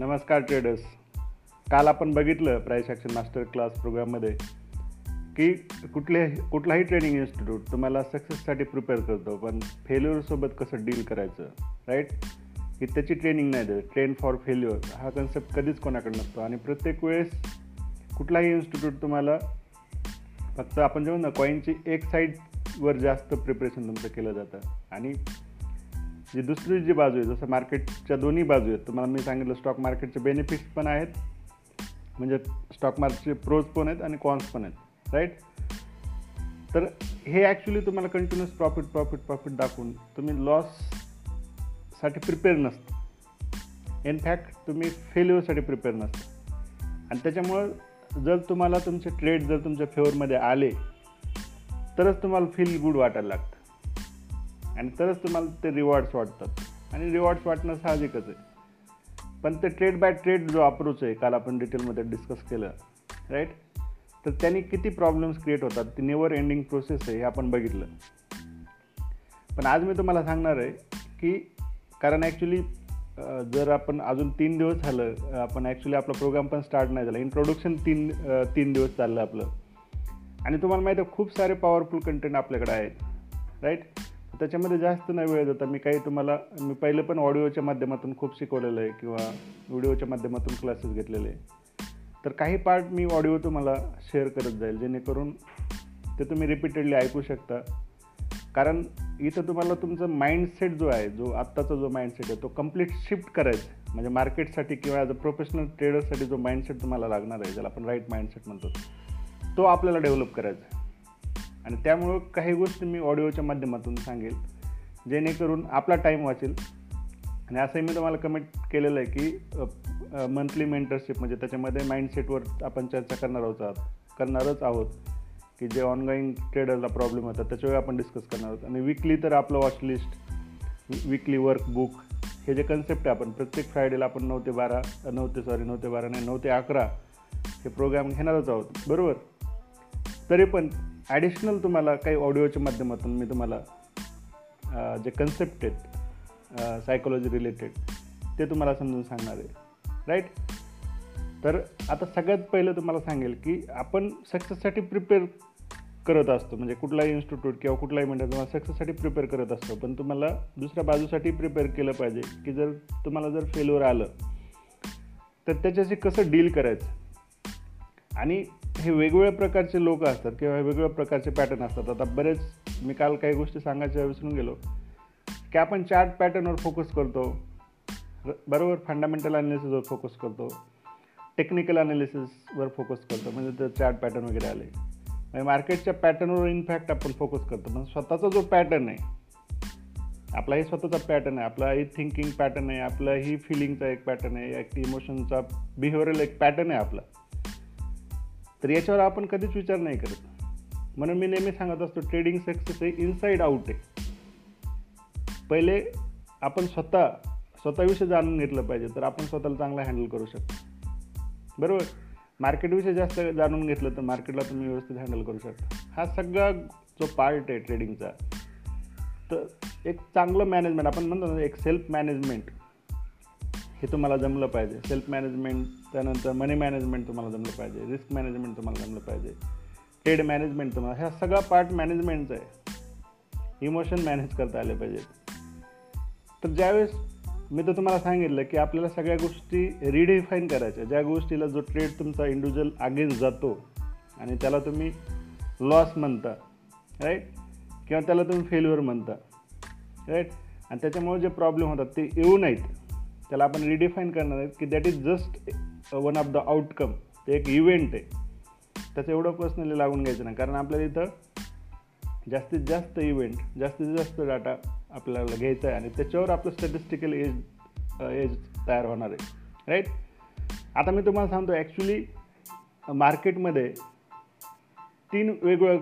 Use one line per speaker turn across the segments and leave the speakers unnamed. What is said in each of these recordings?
नमस्कार ट्रेडर्स काल आपण बघितलं प्राईस ॲक्शन मास्टर क्लास प्रोग्राममध्ये की कुठले कुठलाही ट्रेनिंग इन्स्टिट्यूट तुम्हाला सक्सेससाठी प्रिपेअर करतो पण फेल्युअरसोबत कसं डील करायचं राईट की त्याची ट्रेनिंग नाही देत ट्रेन फॉर फेल्युअर हा कन्सेप्ट कधीच कोणाकडे नसतो. आणि प्रत्येक वेळेस कुठलाही इन्स्टिट्यूट तुम्हाला फक्त आपण जेव्हा ना कॉईनची एक साईडवर जास्त प्रिपरेशन तुमचं केलं जातं. आणि जी दुसरी जी बाजू आहे जसं मार्केटच्या दोन्ही बाजू आहेत तुम्हाला मी सांगितलं स्टॉक मार्केटचे बेनिफिट्स पण आहेत म्हणजे स्टॉक मार्केटचे प्रोज पण आहेत आणि कॉन्स पण आहेत राईट तर हे ॲक्च्युली तुम्हाला कंटिन्युअस प्रॉफिट प्रॉफिट प्रॉफिट दाखवून तुम्ही लॉससाठी प्रिपेअर नसतं. इनफॅक्ट तुम्ही फेल्युअरसाठी प्रिपेअर नसतं. आणि त्याच्यामुळं जर तुम्हाला तुमचे ट्रेड जर तुमच्या फेवरमध्ये आले तरच तुम्हाला फील गुड वाटायला लागतं. आणि तरच तुम्हाला ते रिवॉर्ड्स वाटतात. आणि रिवॉर्ड्स वाटणं साहजिकच आहे. पण ते ट्रेड बाय ट्रेड जो अप्रोच आहे काल आपण डिटेलमध्ये डिस्कस केलं राईट तर त्यांनी किती प्रॉब्लेम्स क्रिएट होतात ती नेवर एंडिंग प्रोसेस आहे हे आपण बघितलं. पण आज मी तुम्हाला सांगणार आहे की कारण ॲक्च्युली जर आपण अजून तीन दिवस झालं आपण ॲक्च्युली आपला प्रोग्राम पण स्टार्ट नाही झाला. इंट्रोडक्शन तीन तीन दिवस चाललं आपलं. आणि तुम्हाला माहिती आहे खूप सारे पॉवरफुल कंटेंट आपल्याकडे आहेत राईट त्याच्यामध्ये जास्त नाही वेळ जाता मी काही तुम्हाला मी पहिलं पण ऑडिओच्या माध्यमातून खूप शिकवलेलं आहे किंवा व्हिडिओच्या माध्यमातून क्लासेस घेतलेले आहे. तर काही पार्ट मी ऑडिओ तुम्हाला शेअर करत जाईल जेणेकरून ते तुम्ही रिपीटेडली ऐकू शकता. कारण इथं तुम्हाला तुमचा माइंडसेट जो आहे जो आत्ताचा जो माइंडसेट आहे तो कंप्लीट शिफ्ट करायचा म्हणजे मार्केटसाठी किंवा ॲज अ प्रोफेशनल ट्रेडरसाठी जो माइंडसेट तुम्हाला लागणार आहे ज्याला आपण राईट माइंडसेट म्हणतो तो आपल्याला डेव्हलप करायचा आहे. आणि त्यामुळं काही गोष्टी मी ऑडिओच्या माध्यमातून सांगेल जेणेकरून आपला टाईम वाचेल. आणि असंही मी तुम्हाला कमेंट केलेलं आहे की मंथली मेंटरशिप म्हणजे त्याच्यामध्ये माइंडसेटवर आपण चर्चा करणार आहोत करणारच आहोत की जे ऑनलाईन ट्रेडरला प्रॉब्लेम होतात त्याच्यावर आपण डिस्कस करणार आहोत. आणि विकली तर आपलं वॉचलिस्ट विकली वर्क बुक हे जे कन्सेप्ट आहे आपण प्रत्येक फ्रायडेला आपण नऊ ते बारा नऊ ते सॉरी नऊ ते बारा नाही नऊ ते अकरा हे प्रोग्राम घेणारच आहोत. बरोबर? तरी पण ॲडिशनल तुम्हाला काही ऑडिओच्या माध्यमातून मी तुम्हाला जे कन्सेप्ट आहेत सायकोलॉजी रिलेटेड ते तुम्हाला समजून सांगणार आहे. राईट तर आता सगळ्यात पहिलं तुम्हाला सांगेल की आपण सक्सेससाठी प्रिपेअर करत असतो. म्हणजे कुठलाही इन्स्टिट्यूट किंवा कुठलाही म्हणतात तुम्हाला सक्सेससाठी प्रिपेअर करत असतो. पण तुम्हाला दुसऱ्या बाजूसाठी प्रिपेअर केलं पाहिजे की जर तुम्हाला जर फेल्युअर आलं तर त्याच्याशी कसं डील करायचं? आणि हे वेगवेगळ्या प्रकारचे लोक असतात किंवा वेगवेगळ्या प्रकारचे पॅटर्न असतात. आता बरेच मी काल काही गोष्टी सांगायच्या विसरून गेलो. की आपण चार्ट पॅटर्नवर फोकस करतो. बरोबर फंडामेंटल ॲनालिसिसवर फोकस करतो. टेक्निकल ॲनालिसिसवर फोकस करतो. म्हणजे ते चार्ट पॅटर्न वगैरे आले. म्हणजे मार्केटच्या पॅटर्नवर इनफॅक्ट आपण फोकस करतो. पण स्वतःचा जो पॅटर्न आहे आपलाही स्वतःचा पॅटर्न आहे. आपलाही थिंकिंग पॅटर्न आहे. आपलाही फिलिंगचा एक पॅटर्न आहे. एक इमोशनचा बिहेवियरल एक पॅटर्न आहे आपला. तर याच्यावर आपण कधीच विचार नाही करत. म्हणून मी नेहमी सांगत असतो ट्रेडिंग सक्सेस हे इनसाईड आउट आहे. पहिले आपण स्वतः स्वतःविषयी जाणून घेतलं पाहिजे तर आपण स्वतःला चांगला हँडल करू शकतो. बरोबर? मार्केटविषयी जास्त जाणून घेतलं तर मार्केटला तुम्ही व्यवस्थित हँडल करू शकता. हा सगळा जो पार्ट आहे ट्रेडिंगचा तर एक चांगलं मॅनेजमेंट आपण म्हणतो ना एक सेल्फ मॅनेजमेंट हे तुम्हाला जमलं पाहिजे. सेल्फ मॅनेजमेंट त्यानंतर मनी मॅनेजमेंट तुम्हाला जमलं पाहिजे. रिस्क मॅनेजमेंट तुम्हाला जमलं पाहिजे. ट्रेड मॅनेजमेंट तुम्हाला ह्या सगळा पार्ट मॅनेजमेंटचा आहे. इमोशन मॅनेज करता आले पाहिजेत. तर ज्यावेळेस मी तर तुम्हाला सांगितलं की आपल्याला सगळ्या गोष्टी रिडिफाईन करायच्या. ज्या गोष्टीला जो ट्रेड तुमचा इंडिव्हिज्युअल अगेन्स्ट जातो आणि त्याला तुम्ही लॉस म्हणता राईट किंवा त्याला तुम्ही फेल्युअर म्हणता राईट आणि त्याच्यामुळे जे प्रॉब्लेम होतात ते येऊ नयेत त्याला आपण रिडिफाईन करणार आहेत की that is just one of the outcome ते एक इव्हेंट आहे. त्याचं एवढं पर्सनली लागून घ्यायचं नाही. कारण आपल्याला इथं जास्तीत जास्त इव्हेंट जास्तीत जास्त डाटा आपल्याला घ्यायचा आहे. आणि त्याच्यावर आपलं स्टॅटिस्टिकल एज एज तयार होणार आहे. राईट आता मी तुम्हाला सांगतो ॲक्च्युली मार्केटमध्ये तीन वेगवेगळ्या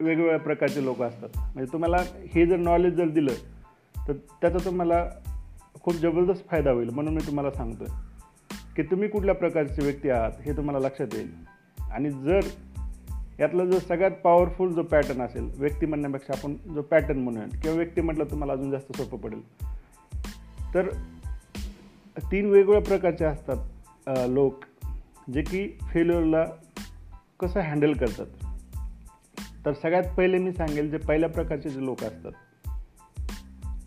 वेगवेगळ्या प्रकारचे लोक असतात. म्हणजे तुम्हाला हे जर नॉलेज जर दिलं तर त्याचा तुम्हाला खूप जबरदस्त फायदा होईल म्हणून मी तुम्हाला सांगतो आहे की तुम्ही कुठल्या प्रकारचे व्यक्ती आहात हे तुम्हाला लक्षात येईल. आणि जर यातला जो सगळ्यात पॉवरफुल जो पॅटर्न असेल व्यक्ती म्हणण्यापेक्षा आपण जो पॅटर्न म्हणूयात किंवा व्यक्ती म्हटलं तुम्हाला अजून जास्त सोपं पडेल. तर तीन वेगवेगळ्या प्रकारचे असतात लोक जे की फेल्युअरला कसं हँडल करतात. तर सगळ्यात पहिले मी सांगेल जे पहिल्या प्रकारचे जे लोक असतात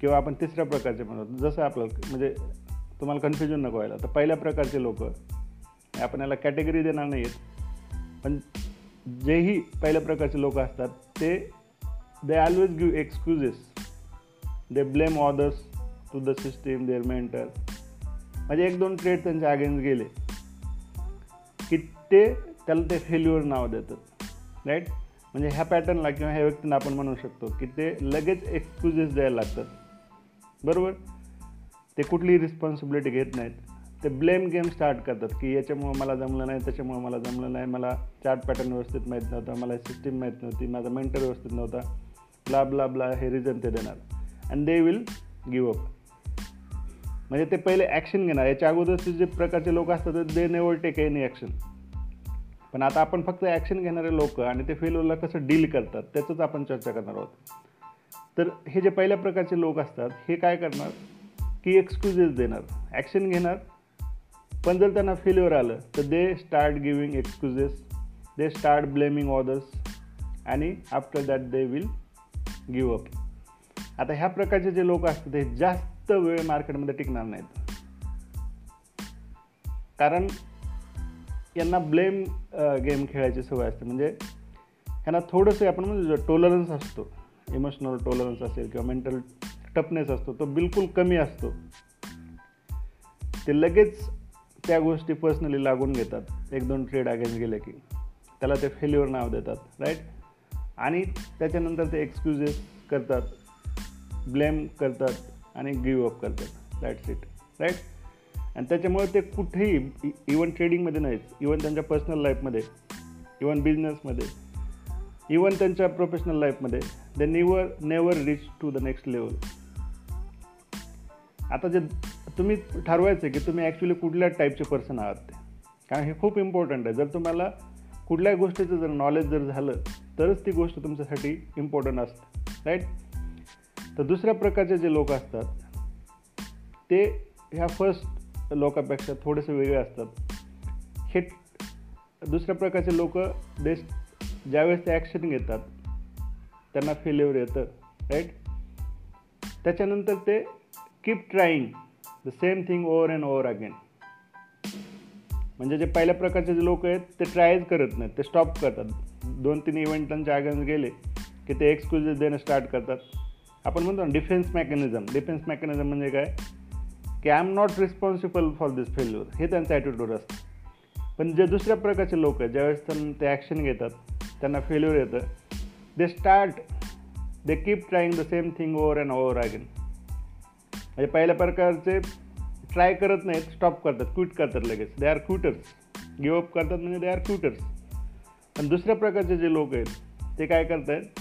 किंवा आपण तिसऱ्या प्रकारचे म्हणतो जसं आपलं म्हणजे तुम्हाला कन्फ्युजन नको व्हायला. तर पहिल्या प्रकारचे लोक आपण याला कॅटेगरी देणार नाही आहेत पण जेही पहिल्या प्रकारचे लोक असतात ते they always give excuses they blame others to the system their mentor म्हणजे एक दोन ट्रेड त्यांच्या अगेन्स्ट गेले की ते त्याला ते फेल्युअर नाव देतात. राईट म्हणजे ह्या पॅटर्नला किंवा ह्या व्यक्तींना आपण म्हणू शकतो की ते लगेच एक्सक्युजेस द्यायला लागतात. बरोबर? ते कुठलीही रिस्पॉन्सिबिलिटी घेत नाहीत. ते ब्लेम गेम स्टार्ट करतात की याच्यामुळं मला जमलं नाही त्याच्यामुळं मला जमलं नाही मला चार्ट पॅटर्न व्यवस्थित माहीत नव्हता मला सिस्टीम माहीत नव्हती माझा मेंटर व्यवस्थित नव्हता. ब्ला ब्ला ब्ला हे रिझन ते देणार. And they will give up म्हणजे ते पहिले ॲक्शन घेणार. याच्या अगोदरचे जे प्रकारचे लोक असतात they never take any action पण आता आपण फक्त ॲक्शन घेणारे लोक आणि ते फेल्युअरला कसं डील करतात त्याचंच आपण चर्चा करणार आहोत. तर हे जे पहिल्या प्रकारचे लोक असतात हे काय करणार? की एक्सक्युजेस देणार ॲक्शन घेणार. पण जर त्यांना फेल्युअर आलं तर they start giving excuses they start blaming others आणि after that they will give up आता ह्या प्रकारचे जे लोक असतात ते जास्त वेळ मार्केटमध्ये टिकणार नाहीत. कारण यांना ब्लेम गेम खेळायची सवय असते. म्हणजे ह्यांना थोडंसं आपण म्हणजे टोलरन्स असतो. इमोशनल टॉलरन्स असेल किंवा मेंटल टफनेस असतो तो बिलकुल कमी असतो. ते लगेच त्या गोष्टी पर्सनली लागून घेतात. एक दोन ट्रेड अगेन्स्ट गेले की त्याला ते फेल्युअर नाव देतात राईट आणि त्याच्यानंतर ते एक्सक्युजेस करतात ब्लेम करतात आणि गिव अप करतात. दॅट्स इट राईट आणि त्याच्यामुळे ते कुठेही इवन ट्रेडिंगमध्ये नाहीच इवन त्यांच्या पर्सनल लाईफमध्ये इवन बिझनेसमध्ये इवन त्यांच्या प्रोफेशनल लाईफमध्ये they never never reach to the next level आता जे तुम्ही ठरवायचं आहे की तुम्ही ॲक्च्युली कुठल्या टाईपचे पर्सन आहात ते. कारण हे खूप इम्पॉर्टंट आहे. जर तुम्हाला कुठल्या गोष्टीचं जर नॉलेज जर झालं तरच ती गोष्ट तुमच्यासाठी इम्पॉर्टंट असते. राईट तर दुसऱ्या प्रकारचे जे लोक असतात ते ह्या फर्स्ट लोकांपेक्षा थोडेसे वेगळे असतात. हे दुसऱ्या प्रकारचे लोक दे ज्यावेळेस ते ॲक्शन घेतात त्यांना फेल्युअर येतं राईट त्याच्यानंतर ते keep trying the same thing over and over again म्हणजे जे पहिल्या प्रकारचे जे लोक आहेत ते ट्रायच करत नाहीत ते स्टॉप करतात. दोन तीन इव्हेंट त्यांच्या अगेन्स्ट गेले की ते एक्सक्युजेस देणं स्टार्ट करतात. आपण म्हणतो ना डिफेन्स मेकॅनिझम डिफेन्स मेकॅनिझम म्हणजे काय? की I am not responsible for this failure हे त्यांचं ॲटिट्यूड असतं. पण जे दुसऱ्या प्रकारचे लोक आहेत ज्यावेळेस त्यांना ते ॲक्शन घेतात त्यांना फेल्युअर येतं. They start they keep trying the same thing over and over again म्हणजे पहिल्या प्रकारचे ट्राय करत नाहीत स्टॉप करतात क्विट करतात लगेच. दे आर क्विटर्स गिवअप करतात म्हणजे दे आर क्विटर्स पण दुसऱ्या प्रकारचे जे लोक आहेत ते काय करत आहेत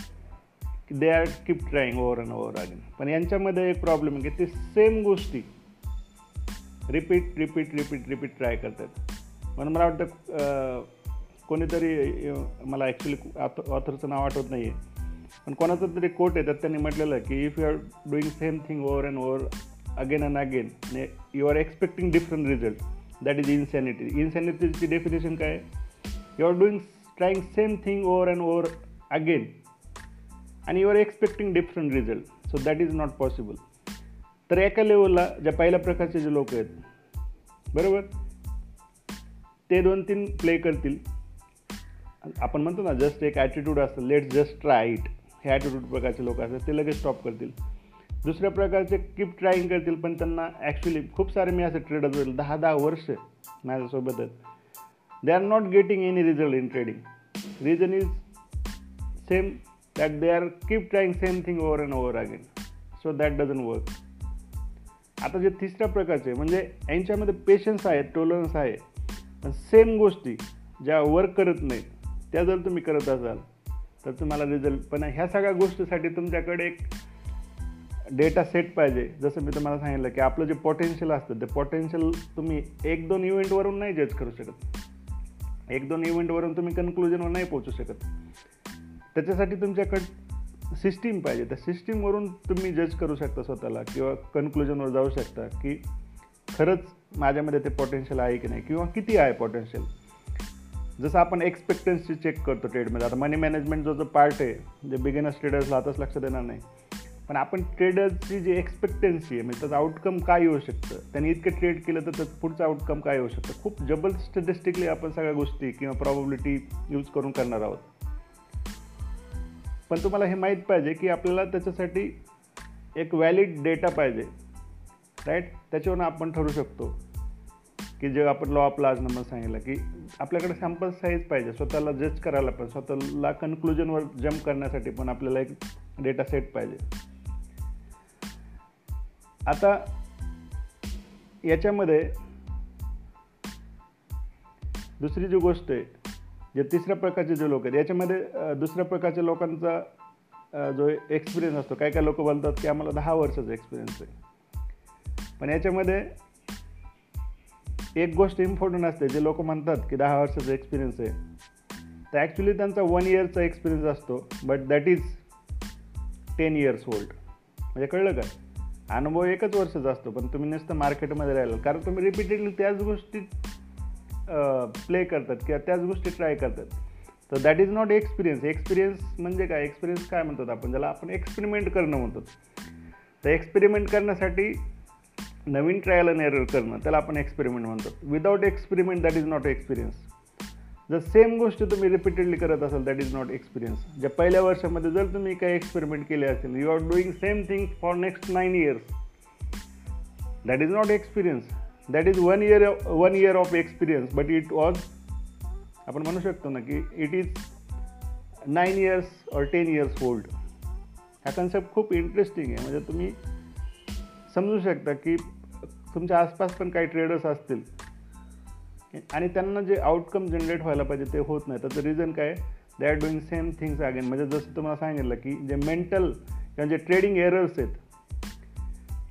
की they are keep trying over and over again पण यांच्यामध्ये एक प्रॉब्लेम आहे की ते सेम गोष्टी repeat repeat repeat repeat try करतात म्हणून मला वाटतं कोणीतरी मला ॲक्च्युली ऑथरचं नाव आठवत नाही आहे पण कोणाचं तरी कोट आहे त्यात त्यांनी म्हटलेलं की if you are doing same thing over and over again and again you are expecting different result that is insanity इन्सॅनिटीची definition काय आहे? You are doing trying same thing over and over again आणि you are expecting different result so that is not possible तर एका लेवलला ज्या पहिल्या प्रकारचे जे लोक आहेत बरोबर? ते दोन तीन प्ले करतील. आपण म्हणतो ना जस्ट एक ॲटिट्यूड असतं. लेट्स जस्ट ट्राय इट हे ॲटिट्यूड प्रकारचे लोक असतात ते लगेच स्टॉप करतील. दुसऱ्या प्रकारचे कीप ट्राईंग करतील पण त्यांना ॲक्च्युली खूप सारे मी असे ट्रेडर होईल दहा दहा वर्ष माझ्यासोबतच they are not getting any result in trading reason is same that they are keep trying same thing over and over again so that doesn't work आता जे तिसऱ्या प्रकारचे म्हणजे यांच्यामध्ये पेशन्स आहेत टोलरन्स आहे. पण सेम गोष्टी ज्या वर्क करत नाहीत त्या जर तुम्ही करत असाल तर तुम्हाला रिझल्ट पण ह्या सगळ्या गोष्टीसाठी तुमच्याकडे एक डेटा सेट पाहिजे. जसं मी तुम्हाला सांगितलं की आपलं जे पोटेन्शियल असतं ते पोटेन्शियल तुम्ही एक दोन इव्हेंटवरून नाही जज करू शकत. एक दोन इव्हेंटवरून तुम्ही कन्क्लुजनवर नाही पोहोचू शकत. त्याच्यासाठी तुमच्याकडं सिस्टीम पाहिजे. त्या सिस्टीमवरून तुम्ही जज करू शकता स्वतःला किंवा कन्क्लुजनवर जाऊ शकता की खरंच माझ्यामध्ये ते पोटेन्शियल आहे की नाही किंवा किती आहे पोटेन्शियल जसं आपण एक्सपेक्टन्सी चेक करतो ट्रेडमध्ये आता मनी मॅनेजमेंट जो जो पार्ट आहे जे बिगिनर्स ट्रेडर्सला आताच लक्षात येणार नाही. पण आपण ट्रेडर्सची जी एक्सपेक्टन्सी आहे म्हणजे त्याचं आउटकम काय येऊ शकतं? त्यांनी इतकं ट्रेड केलं तर त्याचं पुढचं आउटकम काय येऊ शकतं? खूप जबल स्टॅटिस्टिकली आपण सगळ्या गोष्टी किंवा प्रॉबिलिटी यूज करून करणार आहोत. पण तुम्हाला हे माहीत पाहिजे की आपल्याला त्याच्यासाठी एक व्हॅलिड डेटा पाहिजे. राईट त्याच्यावरून आपण ठरू शकतो. की जे आपण लॉ ऑफ लार्ज नंबर सांगितलं की आपल्याकडे सॅम्पल साईज पाहिजे स्वतःला जज करायला पण स्वतःला कन्क्लुजनवर जम्प करण्यासाठी पण आपल्याला एक डेटा सेट पाहिजे. आता याच्यामध्ये दुसरी जी गोष्ट आहे जे तिसऱ्या प्रकारचे जे लोक आहेत याच्यामध्ये दुसऱ्या प्रकारच्या लोकांचा जो एक्सपिरियन्स असतो काय काय लोक बोलतात की आम्हाला दहा वर्षाचा एक्सपिरियन्स आहे. पण याच्यामध्ये एक गोष्ट इम्पॉर्टंट असते जे लोक म्हणतात की दहा वर्षाचा एक्सपिरियन्स आहे. तर ॲक्च्युली त्यांचा वन इयरचा एक्सपिरियन्स असतो but that is ten years old म्हणजे कळलं का? अनुभव एकच वर्षाचा असतो पण तुम्ही नुसतं मार्केटमध्ये राहिला कारण तुम्ही रिपीटेडली त्याच गोष्टी प्ले करतात किंवा त्याच गोष्टी ट्राय करतात. तर that is not experience experience म्हणजे काय? एक्सपिरियन्स काय म्हणतात आपण? ज्याला आपण एक्सपेरिमेंट करणं म्हणतो. तर एक्सपेरिमेंट करण्यासाठी नवीन ट्रायल अँड एरर करणं त्याला आपण एक्सपेरिमेंट म्हणतो. Without experiment that is not experience जर सेम गोष्ट तुम्ही रिपीटेडली करत असाल दॅट इज नॉट एक्सपिरियन्स ज्या पहिल्या वर्षामध्ये जर तुम्ही काही एक्सपेरिमेंट केले असेल you are doing same thing for next nine years that is not experience that is one year one year of experience but it was आपण म्हणू शकतो ना की it is nine years or ten years old हा concept खूप interesting आहे. म्हणजे तुम्ही समजू शकता की तुमच्या आसपास पण काही ट्रेडर्स असतील. आणि त्यांना जे आउटकम जनरेट व्हायला पाहिजे ते होत नाही. त्याचं रिझन काय? They are doing same things again म्हणजे जसं तुम्हाला सांगितलं की जे मेंटल किंवा जे ट्रेडिंग एरर्स आहेत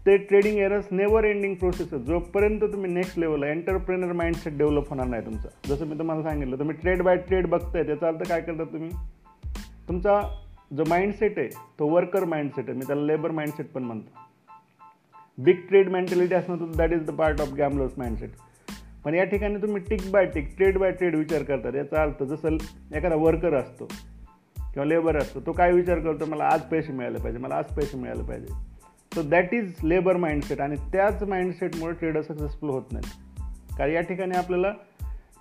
ते trading errors never ending process आहे जोपर्यंत तुम्ही नेक्स्ट लेवलला एंटरप्रेनर माइंडसेट डेव्हलप होणार नाही तुमचा. जसं मी तुम्हाला सांगितलं तुम्ही ट्रेड बाय ट्रेड बघताय त्याचा अर्थ काय करता तुम्ही? तुमचा जो माइंडसेट आहे तो वर्कर माइंडसेट आहे. मी त्याला लेबर माइंडसेट पण म्हणतो. बिग ट्रेड मेंटॅलिटी असणं तर that is the part of gamblers mindset पण या ठिकाणी तुम्ही tick by tick trade by trade विचार करतात. याचा अर्थ जसं एखादा वर्कर असतो किंवा लेबर असतो तो काय विचार करतो? मला आज पैसे मिळाले पाहिजे मला आज पैसे मिळाले पाहिजे. So that is labour mindset आणि त्याच माइंडसेटमुळे ट्रेडर सक्सेसफुल होत नाहीत. कारण या ठिकाणी आपल्याला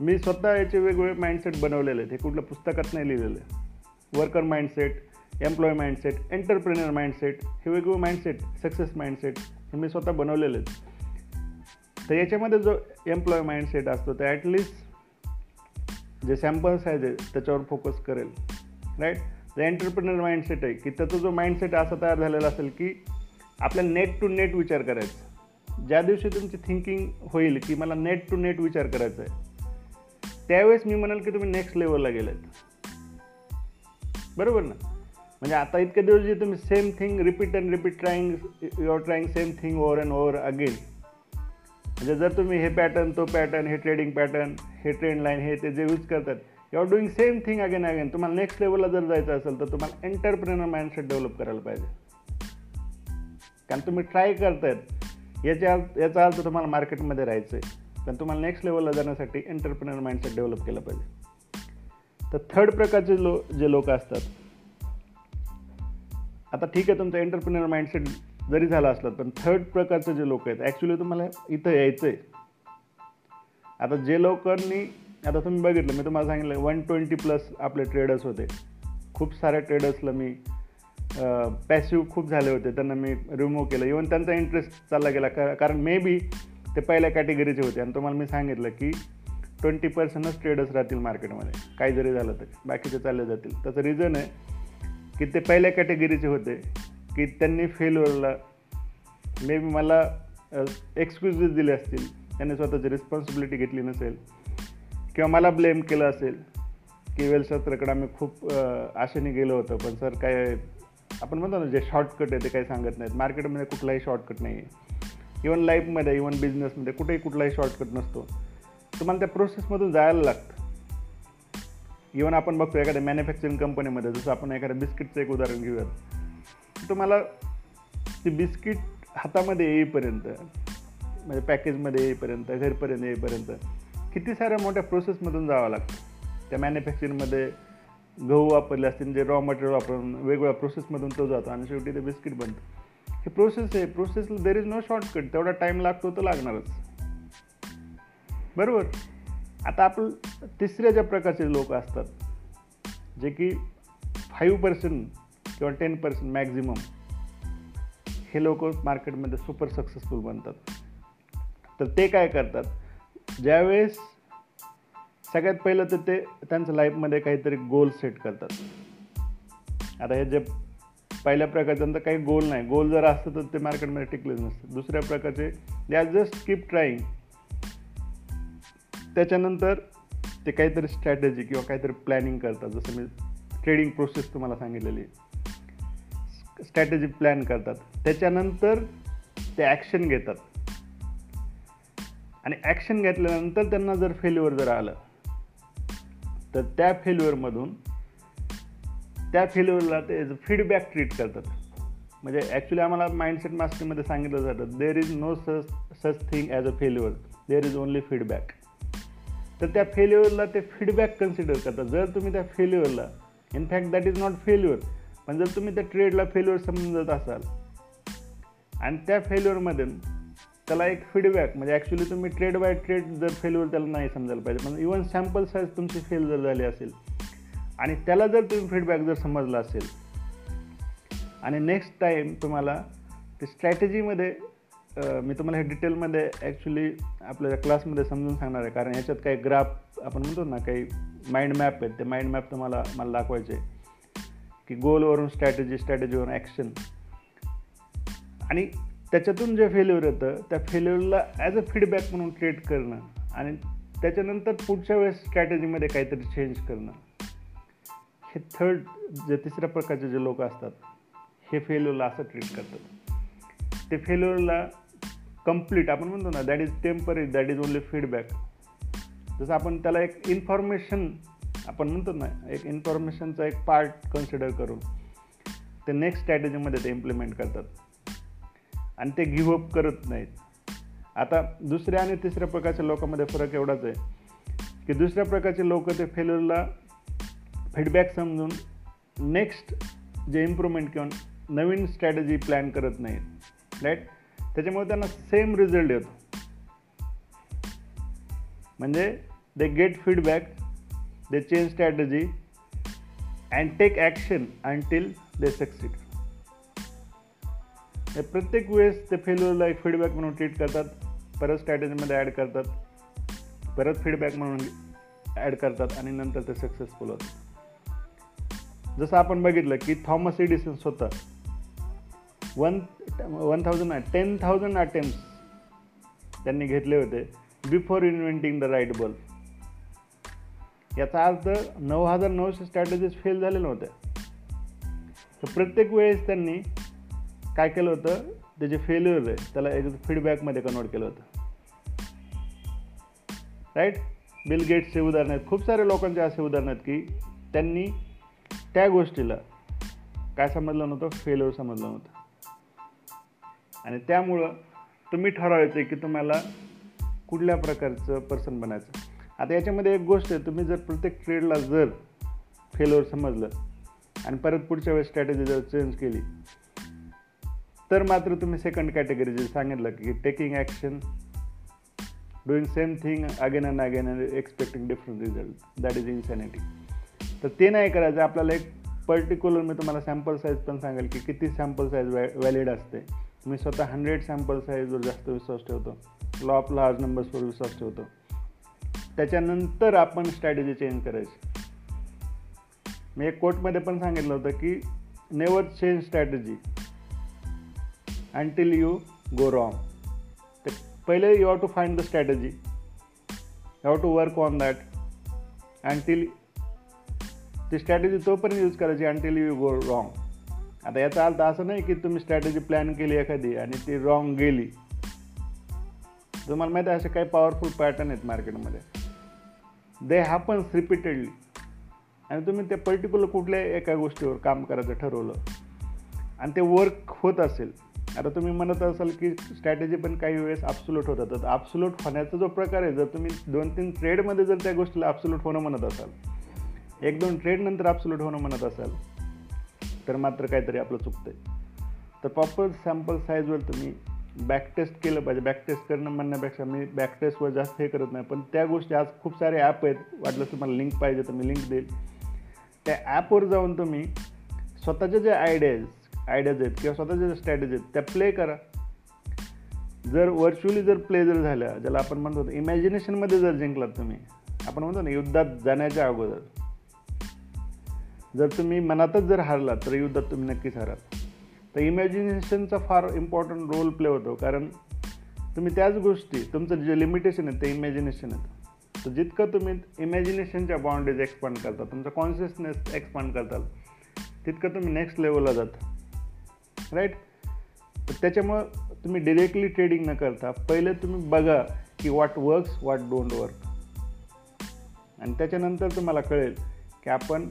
मी स्वतः याचे वेगवेगळे माइंडसेट बनवलेले आहेत. हे कुठल्या पुस्तकात नाही लिहिलेलं आहे. Worker mindset employ mindset entrepreneur mindset हे वेगवेगळे माइंडसेट सक्सेस माइंडसेट हे मी स्वतः बनवलेले आहेत. तर याच्यामध्ये जो एम्प्लॉय माइंडसेट असतो ते ॲटलिस्ट जे सॅम्पल्स आहे जे त्याच्यावर फोकस करेल राईट जे एंटरप्रिनर माइंडसेट आहे की त्याचा जो माइंडसेट असा तयार झालेला असेल की आपल्याला नेट टू नेट विचार करायचा. ज्या दिवशी तुमची थिंकिंग होईल की मला नेट टू नेट विचार करायचा आहे त्यावेळेस मी म्हणाल की तुम्ही नेक्स्ट लेवलला गेलेत. बरोबर ना? म्हणजे आता इतके दिवस जे तुम्ही same thing repeat and repeat trying you are trying same thing over and over again म्हणजे जर तुम्ही हे पॅटर्न तो पॅटर्न हे ट्रेडिंग पॅटर्न हे ट्रेंड लाईन हे ते जे यूज करतात you are doing same thing again again तुम्हाला नेक्स्ट लेवलला जर जायचं असेल तर तुम्हाला एंटरप्रेनर माइंडसेट डेव्हलप करायला पाहिजे. कारण तुम्ही ट्राय करतात याच्या याचा अर्थ तुम्हाला मार्केटमध्ये राहायचं आहे पण तुम्हाला नेक्स्ट लेवलला जाण्यासाठी एंटरप्रेनर माइंडसेट डेव्हलप केलं पाहिजे. तर थर्ड प्रकारचे लो जे लोक असतात आता ठीक आहे तुमचं एंटरप्रिनर माइंडसेट जरी झाला असला पण थर्ड प्रकारचे जे लोक आहेत ॲक्च्युली तुम्हाला इथं यायचं आहे आता जे लोकांनी आता तुम्ही बघितलं मी तुम्हाला सांगितलं वन ट्वेंटी प्लस आपले ट्रेडर्स होते. खूप साऱ्या ट्रेडर्सला मी पॅसिव्ह खूप झाले होते. त्यांना मी रिमूव्ह केलं. इवन त्यांचा इंटरेस्ट चालला गेला कारण मे बी ते पहिल्या कॅटेगरीचे होते. आणि तुम्हाला मी सांगितलं की ट्वेंटी पर्सेंटच ट्रेडर्स राहतील मार्केटमध्ये काही जरी झालं तर. बाकीचे चालले जातील. त्याचं रिझन आहे की ते पहिल्या कॅटेगरीचे होते की त्यांनी फेल्युअरला मे बी मला एक्सक्युजेस दिले असतील त्यांनी स्वतःची रिस्पॉन्सिबिलिटी घेतली नसेल किंवा मला ब्लेम केलं असेल की वेलशास्त्राकडे आम्ही खूप आशेने गेलो होतो पण सर काय आपण म्हणतो ना जे शॉर्टकट आहे ते काही सांगत नाहीत. मार्केटमध्ये कुठलाही शॉर्टकट नाही आहे इवन लाईफमध्ये इवन बिझनेसमध्ये कुठेही कुठलाही शॉर्टकट नसतो. तुम्हाला त्या प्रोसेसमधून जायला लागतं. इवन आपण बघतो एखाद्या मॅन्युफॅक्चरिंग कंपनीमध्ये जसं आपण एखाद्या बिस्किटचं एक उदाहरण घेऊयात. तुम्हाला ती बिस्किट हातामध्ये येईपर्यंत म्हणजे पॅकेजमध्ये येईपर्यंत घरपर्यंत येईपर्यंत किती साऱ्या मोठ्या प्रोसेसमधून जावं लागतं? त्या मॅन्युफॅक्चरिंगमध्ये गहू वापरले असतील जे रॉ मटेरियल वापरून वेगवेगळ्या प्रोसेसमधून तो जातो आणि शेवटी ते बिस्किट बनतं. हे प्रोसेस आहे process there is no shortcut तेवढा टाईम लागतो तर लागणारच. बरोबर? आता आपण तिसऱ्या ज्या प्रकारचे लोक असतात जे की फाईव्ह पर्सेंट किंवा टेन पर्सेंट मॅक्झिमम हे लोक मार्केटमध्ये सुपर सक्सेसफुल बनतात. तर ते काय करतात? ज्यावेळेस सगळ्यात पहिलं तर ते त्यांच्या लाईफमध्ये काहीतरी गोल सेट करतात. आता हे जे पहिल्या प्रकारचं काही गोल नाही गोल जर असतं तर ते मार्केटमध्ये टिकलेच नसतं. दुसऱ्या प्रकारचे they are just keep trying त्याच्यानंतर ते काहीतरी स्ट्रॅटेजी किंवा काहीतरी प्लॅनिंग करतात. जसं मी ट्रेडिंग प्रोसेस तुम्हाला सांगितलेली स्ट्रॅटेजी प्लॅन करतात. त्याच्यानंतर ते ॲक्शन घेतात. आणि ॲक्शन घेतल्यानंतर त्यांना जर फेल्युअर जर आलं तर त्या फेल्युअरमधून त्या फेल्युअरला ते फीडबॅक ट्रीट करतात. म्हणजे ॲक्च्युली आम्हाला माइंडसेट मास्टरमध्ये सांगितलं जातं there is no such such thing as a failure there is only feedback तर त्या फेल्युअरला ते फीडबॅक कन्सिडर करतात. जर तुम्ही त्या फेल्युअरला in fact that is not failure पण जर तुम्ही त्या ट्रेडला फेल्युअर समजत असाल आणि त्या फेल्युअरमध्ये त्याला एक फीडबॅक म्हणजे ॲक्च्युली तुम्ही ट्रेड बाय ट्रेड जर फेल्युअर त्याला नाही समजायला पाहिजे पण इवन सॅम्पल साईज तुमची फेल जर झाली असेल आणि त्याला जर तुम्ही फीडबॅक जर समजला असेल आणि नेक्स्ट टाईम तुम्हाला ते स्ट्रॅटेजीमध्ये मी तुम्हाला हे डिटेलमध्ये ॲक्च्युली आपल्या क्लासमध्ये समजून सांगणार आहे. कारण याच्यात काही ग्राफ आपण म्हणतो ना काही माइंड मॅप आहेत. ते माइंड मॅप तुम्हाला मला दाखवायचे की गोलवरून स्ट्रॅटेजी स्ट्रॅटेजीवरून ॲक्शन आणि त्याच्यातून जे फेल्युअर येतं त्या फेल्युअरला ॲज अ फीडबॅक म्हणून ट्रीट करणं. आणि त्याच्यानंतर पुढच्या वेळेस स्ट्रॅटेजीमध्ये काहीतरी चेंज करणं. हे थर्ड जे तिसऱ्या प्रकारचे जे लोक असतात हे फेल्युअरला असं ट्रीट करतात. ते फेल्युअरला कंप्लीट आपण म्हणतो ना that is temporary that is only feedback जसं आपण त्याला एक इन्फॉर्मेशन आपण म्हणतो ना एक इन्फॉर्मेशनचा एक पार्ट कन्सिडर करून ते नेक्स्ट स्ट्रॅटेजीमध्ये ते इम्प्लिमेंट करतात. आणि ते गिव्हअप करत नाहीत. आता दुसऱ्या आणि तिसऱ्या प्रकारच्या लोकांमध्ये फरक एवढाच आहे की दुसऱ्या प्रकारचे लोक ते फेल्युअरला फीडबॅक समजून नेक्स्ट जे इम्प्रूव्हमेंट किंवा नवीन स्ट्रॅटेजी प्लॅन करत नाहीत. राईट त्याच्यामुळे त्यांना सेम रिझल्ट येतो. म्हणजे they get feedback they change strategy and take action until they succeed प्रत्येक वेळेस ते फेल्युअरला एक फीडबॅक म्हणून ट्रीट करतात परत स्ट्रॅटेजीमध्ये ॲड करतात परत फीडबॅक म्हणून ॲड करतात आणि नंतर ते सक्सेसफुल होतात. जसं आपण बघितलं की थॉमस एडिसन स्वतः one one thousand ten thousand attempt त्यांनी घेतले होते before inventing the right bulb याचा अर्थ नऊ हजार नऊशे स्ट्रॅटेजीज फेल झालेल्या होत्या तर प्रत्येक वेळेस त्यांनी काय केलं होतं? ते जे फेल्युअर आहे त्याला एक फीडबॅकमध्ये कन्वर्ट केलं होतं. राईट बिल गेट्सचे उदाहरण आहेत. खूप सारे लोकांचे असे उदाहरण आहेत की त्यांनी त्या गोष्टीला काय समजलं नव्हतं? फेल्युअर समजलं नव्हतं. आणि त्यामुळं तुम्ही ठरवायचं की तुम्हाला कुठल्या प्रकारचं पर्सन बनायचं. आता याच्यामध्ये एक गोष्ट आहे तुम्ही जर प्रत्येक ट्रेडला जर फेलवर समजलं आणि परत पुढच्या वेळेस स्ट्रॅटेजी जर चेंज केली तर मात्र तुम्ही सेकंड कॅटेगरी जे सांगितलं की taking action doing same thing again and again and expecting different result that is insanity तर ते नाही करायचं. आपल्याला एक पर्टिक्युलर मी तुम्हाला सॅम्पल साईज पण सांगेल की किती सॅम्पल साईज वॅ वॅलिड असते. मी स्वतः हंड्रेड सॅम्पल साईजवर जास्त विश्वास ठेवतो. लॉ ऑफ लार्ज नंबर्सवर विश्वास ठेवतो. त्याच्यानंतर आपण स्ट्रॅटेजी चेंज करायची. मी एक कोर्टमध्ये पण सांगितलं होतं की never change strategy until you go wrong तर पहिले you have to find the strategy you have to work on that until ती स्ट्रॅटेजी तोपर्यंत यूज करायची अँटिल यू गो रॉंग आता याचा अर्थ असं नाही की तुम्ही स्ट्रॅटेजी प्लॅन केली एखादी आणि ती रॉंग गेली. तुम्हाला माहिती आहे असे काही पॉवरफुल पॅटर्न आहेत मार्केटमध्ये दे हॅपन्स रिपीटेडली आणि तुम्ही ते पर्टिक्युलर कुठल्या एका गोष्टीवर काम करायचं ठरवलं आणि ते वर्क होत असेल. आता तुम्ही म्हणत असाल की स्ट्रॅटेजी पण काही वेळेस ॲब्सोल्यूट होतात. तर ॲब्सोल्यूट होण्याचा जो प्रकार आहे जर तुम्ही दोन तीन ट्रेडमध्ये जर त्या गोष्टीला ॲब्सोल्यूट होणं म्हणत असाल एक दोन ट्रेडनंतर ॲब्सोल्यूट होणं म्हणत असाल तर मात्र काहीतरी आपलं चुकतं आहे तर प्रॉपर सॅम्पल साईजवर तुम्ही बॅक टेस्ट केलं पाहिजे. बॅक टेस्ट करणं म्हणण्यापेक्षा मी बॅक टेस्टवर जास्त हे करत नाही. पण त्या गोष्टी आज खूप सारे ॲप आहेत. वाटलं तुम्हाला लिंक पाहिजे तर मी लिंक देईल. त्या ॲपवर जाऊन तुम्ही स्वतःच्या ज्या आयडियाज आयडियाज आहेत किंवा स्वतःच्या ज्या स्ट्रॅटेजी आहेत त्या प्ले करा. जर व्हर्च्युअली जर प्ले जर झाल्या ज्याला आपण म्हणतो इमॅजिनेशनमध्ये जर जिंकलात तुम्ही आपण म्हणतो ना युद्धात जाण्याच्या अगोदर. जर तुम्ही मनातच जर हारलात तर युद्धात तुम्ही नक्कीच हाराल. तर इमॅजिनेशनचा फार इम्पॉर्टंट रोल प्ले होतो कारण तुम्ही त्याच गोष्टी तुमचं जे लिमिटेशन आहे ते इमॅजिनेशन आहे. तर जितकं तुम्ही इमॅजिनेशनच्या बाउंड्रीज एक्सपांड करता तुमचं कॉन्शियसनेस एक्सपांड करताल तितकं तुम्ही नेक्स्ट लेवलला जाता. राईट तर त्याच्यामुळं तुम्ही डिरेक्टली ट्रेडिंग न करता पहिले तुम्ही बघा की what works what don't work आणि त्याच्यानंतर तुम्हाला कळेल की आपण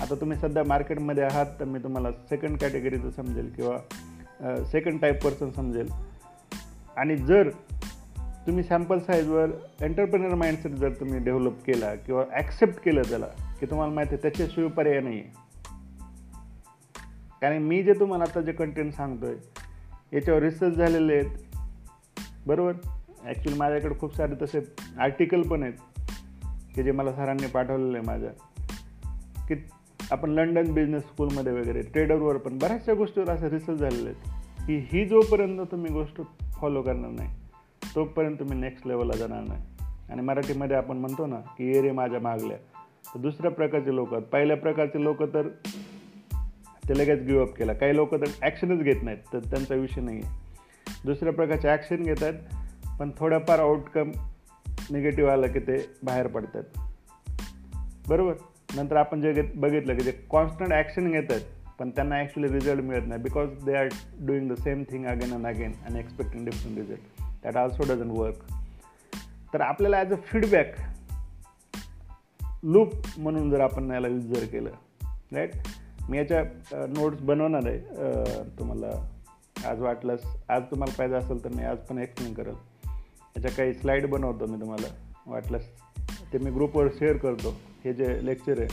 आता तुम्ही सध्या मार्केटमध्ये आहात तर मी तुम्हाला सेकंड कॅटेगरीचं समजेल किंवा सेकंड टाईप पर्सन समजेल. आणि जर तुम्ही सॅम्पल साईजवर एंटरप्रेनर माइंडसेट जर तुम्ही डेव्हलप केला किंवा ॲक्सेप्ट केलं त्याला की तुम्हाला माहिती आहे त्याच्याशिवाय पर्याय नाही आहे कारण मी जे तुम्हाला आता जे कंटेंट सांगतो आहे याच्यावर रिसर्च झालेले आहेत. बरोबर? ॲक्च्युली माझ्याकडे खूप सारे तसे आर्टिकल पण आहेत की जे मला सरांनी पाठवलेले आहे माझ्या. की आपण लंडन बिझनेस स्कूलमध्ये वगैरे ट्रेडरवर पण बऱ्याचशा गोष्टीवर असं रिसर्च झालेले आहेत. की ही जोपर्यंत तुम्ही गोष्ट फॉलो करणार नाही तोपर्यंत तुम्ही नेक्स्ट लेवलला जाणार नाही. आणि मराठीमध्ये आपण म्हणतो ना की ये रे माझ्या मागल्या. तर दुसऱ्या प्रकारचे लोक आहेत. पहिल्या प्रकारचे लोक तर ते लगेच गिवअप केला. काही लोक तर ॲक्शनच घेत नाहीत तर त्यांचा विषय नाही आहे दुसऱ्या प्रकारचे ॲक्शन घेत आहेत पण थोडंफार आउटकम निगेटिव्ह आलं की ते बाहेर पडतात. बरोबर? नंतर आपण जे घेत बघितलं की जे कॉन्स्टंट ॲक्शन घेत आहेत पण त्यांना ॲक्च्युली रिझल्ट मिळत नाही because they are doing the same thing again and again and expecting different result that also doesn't work तर आपल्याला ॲज अ फीडबॅक लूप म्हणून जर आपण याला यूज जर केलं राईट मी याच्या नोट्स बनवणार आहे. तुम्हाला आज वाटलंस आज तुम्हाला पाहिजे असेल तर मी आज पण एक्सप्लेन करेल. याच्या काही स्लाईड बनवतो मी तुम्हाला. वाटलंच ते मी ग्रुपवर शेअर करतो. हे जे लेक्चर आहे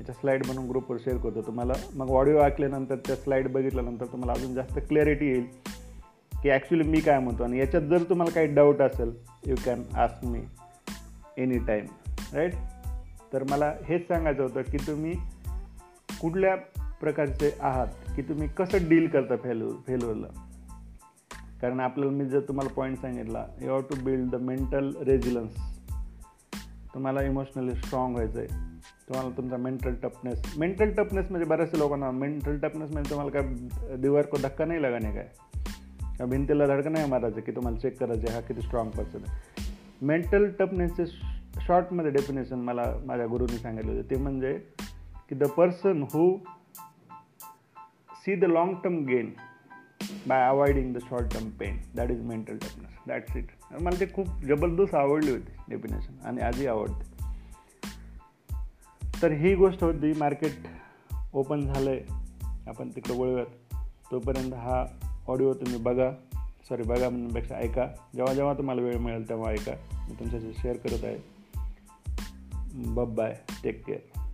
याच्या स्लाईड बनवून ग्रुपवर शेअर करतो. तुम्हाला मग ऑडिओ ऐकल्यानंतर त्या स्लाईड बघितल्यानंतर तुम्हाला अजून जास्त क्लॅरिटी येईल की ॲक्च्युली मी काय म्हणतो. आणि याच्यात जर तुम्हाला काही डाऊट असेल you can ask me any time right तर मला हेच सांगायचं होतं की तुम्ही कुठल्या प्रकारचे आहात की तुम्ही कसं डील करता फेल्युअर फेल्युअरला कारण आपल्याला मी जर तुम्हाला पॉईंट सांगितला you have to build the mental resilience तुम्हाला इमोशनली स्ट्रॉंग व्हायचं आहे तुम्हाला तुमचा मेंटल टफनेस मेंटल टफनेस म्हणजे बऱ्याचशा लोकांना मेंटल टफनेस म्हणजे तुम्हाला काय दिवार को धक्का नाही लगाने काय? किंवा भिंतीला धडका नाही मारायचं की तुम्हाला चेक करायचं हा किती स्ट्रॉंग पर्सन आहे. मेंटल टफनेसचे शॉर्टमध्ये डेफिनेशन मला माझ्या गुरुनी सांगितलं होतं. ते म्हणजे की the person who see the long term gain by avoiding the short term pain that is mental toughness that's it मला ते खूप जबरदस्त आवडली होती डेफिनेशन आणि आजही आवडते. तर ही गोष्ट होती मार्केट ओपन झालं आहे आपण तिकडं वळूयात. तोपर्यंत हा ऑडिओ तुम्ही बघा. सॉरी बघा म्हणण्यापेक्षा ऐका. जेव्हा जेव्हा तुम्हाला वेळ मिळेल तेव्हा ऐका. मी तुमच्याशी शेअर करत आहे. बब बाय टेक केअर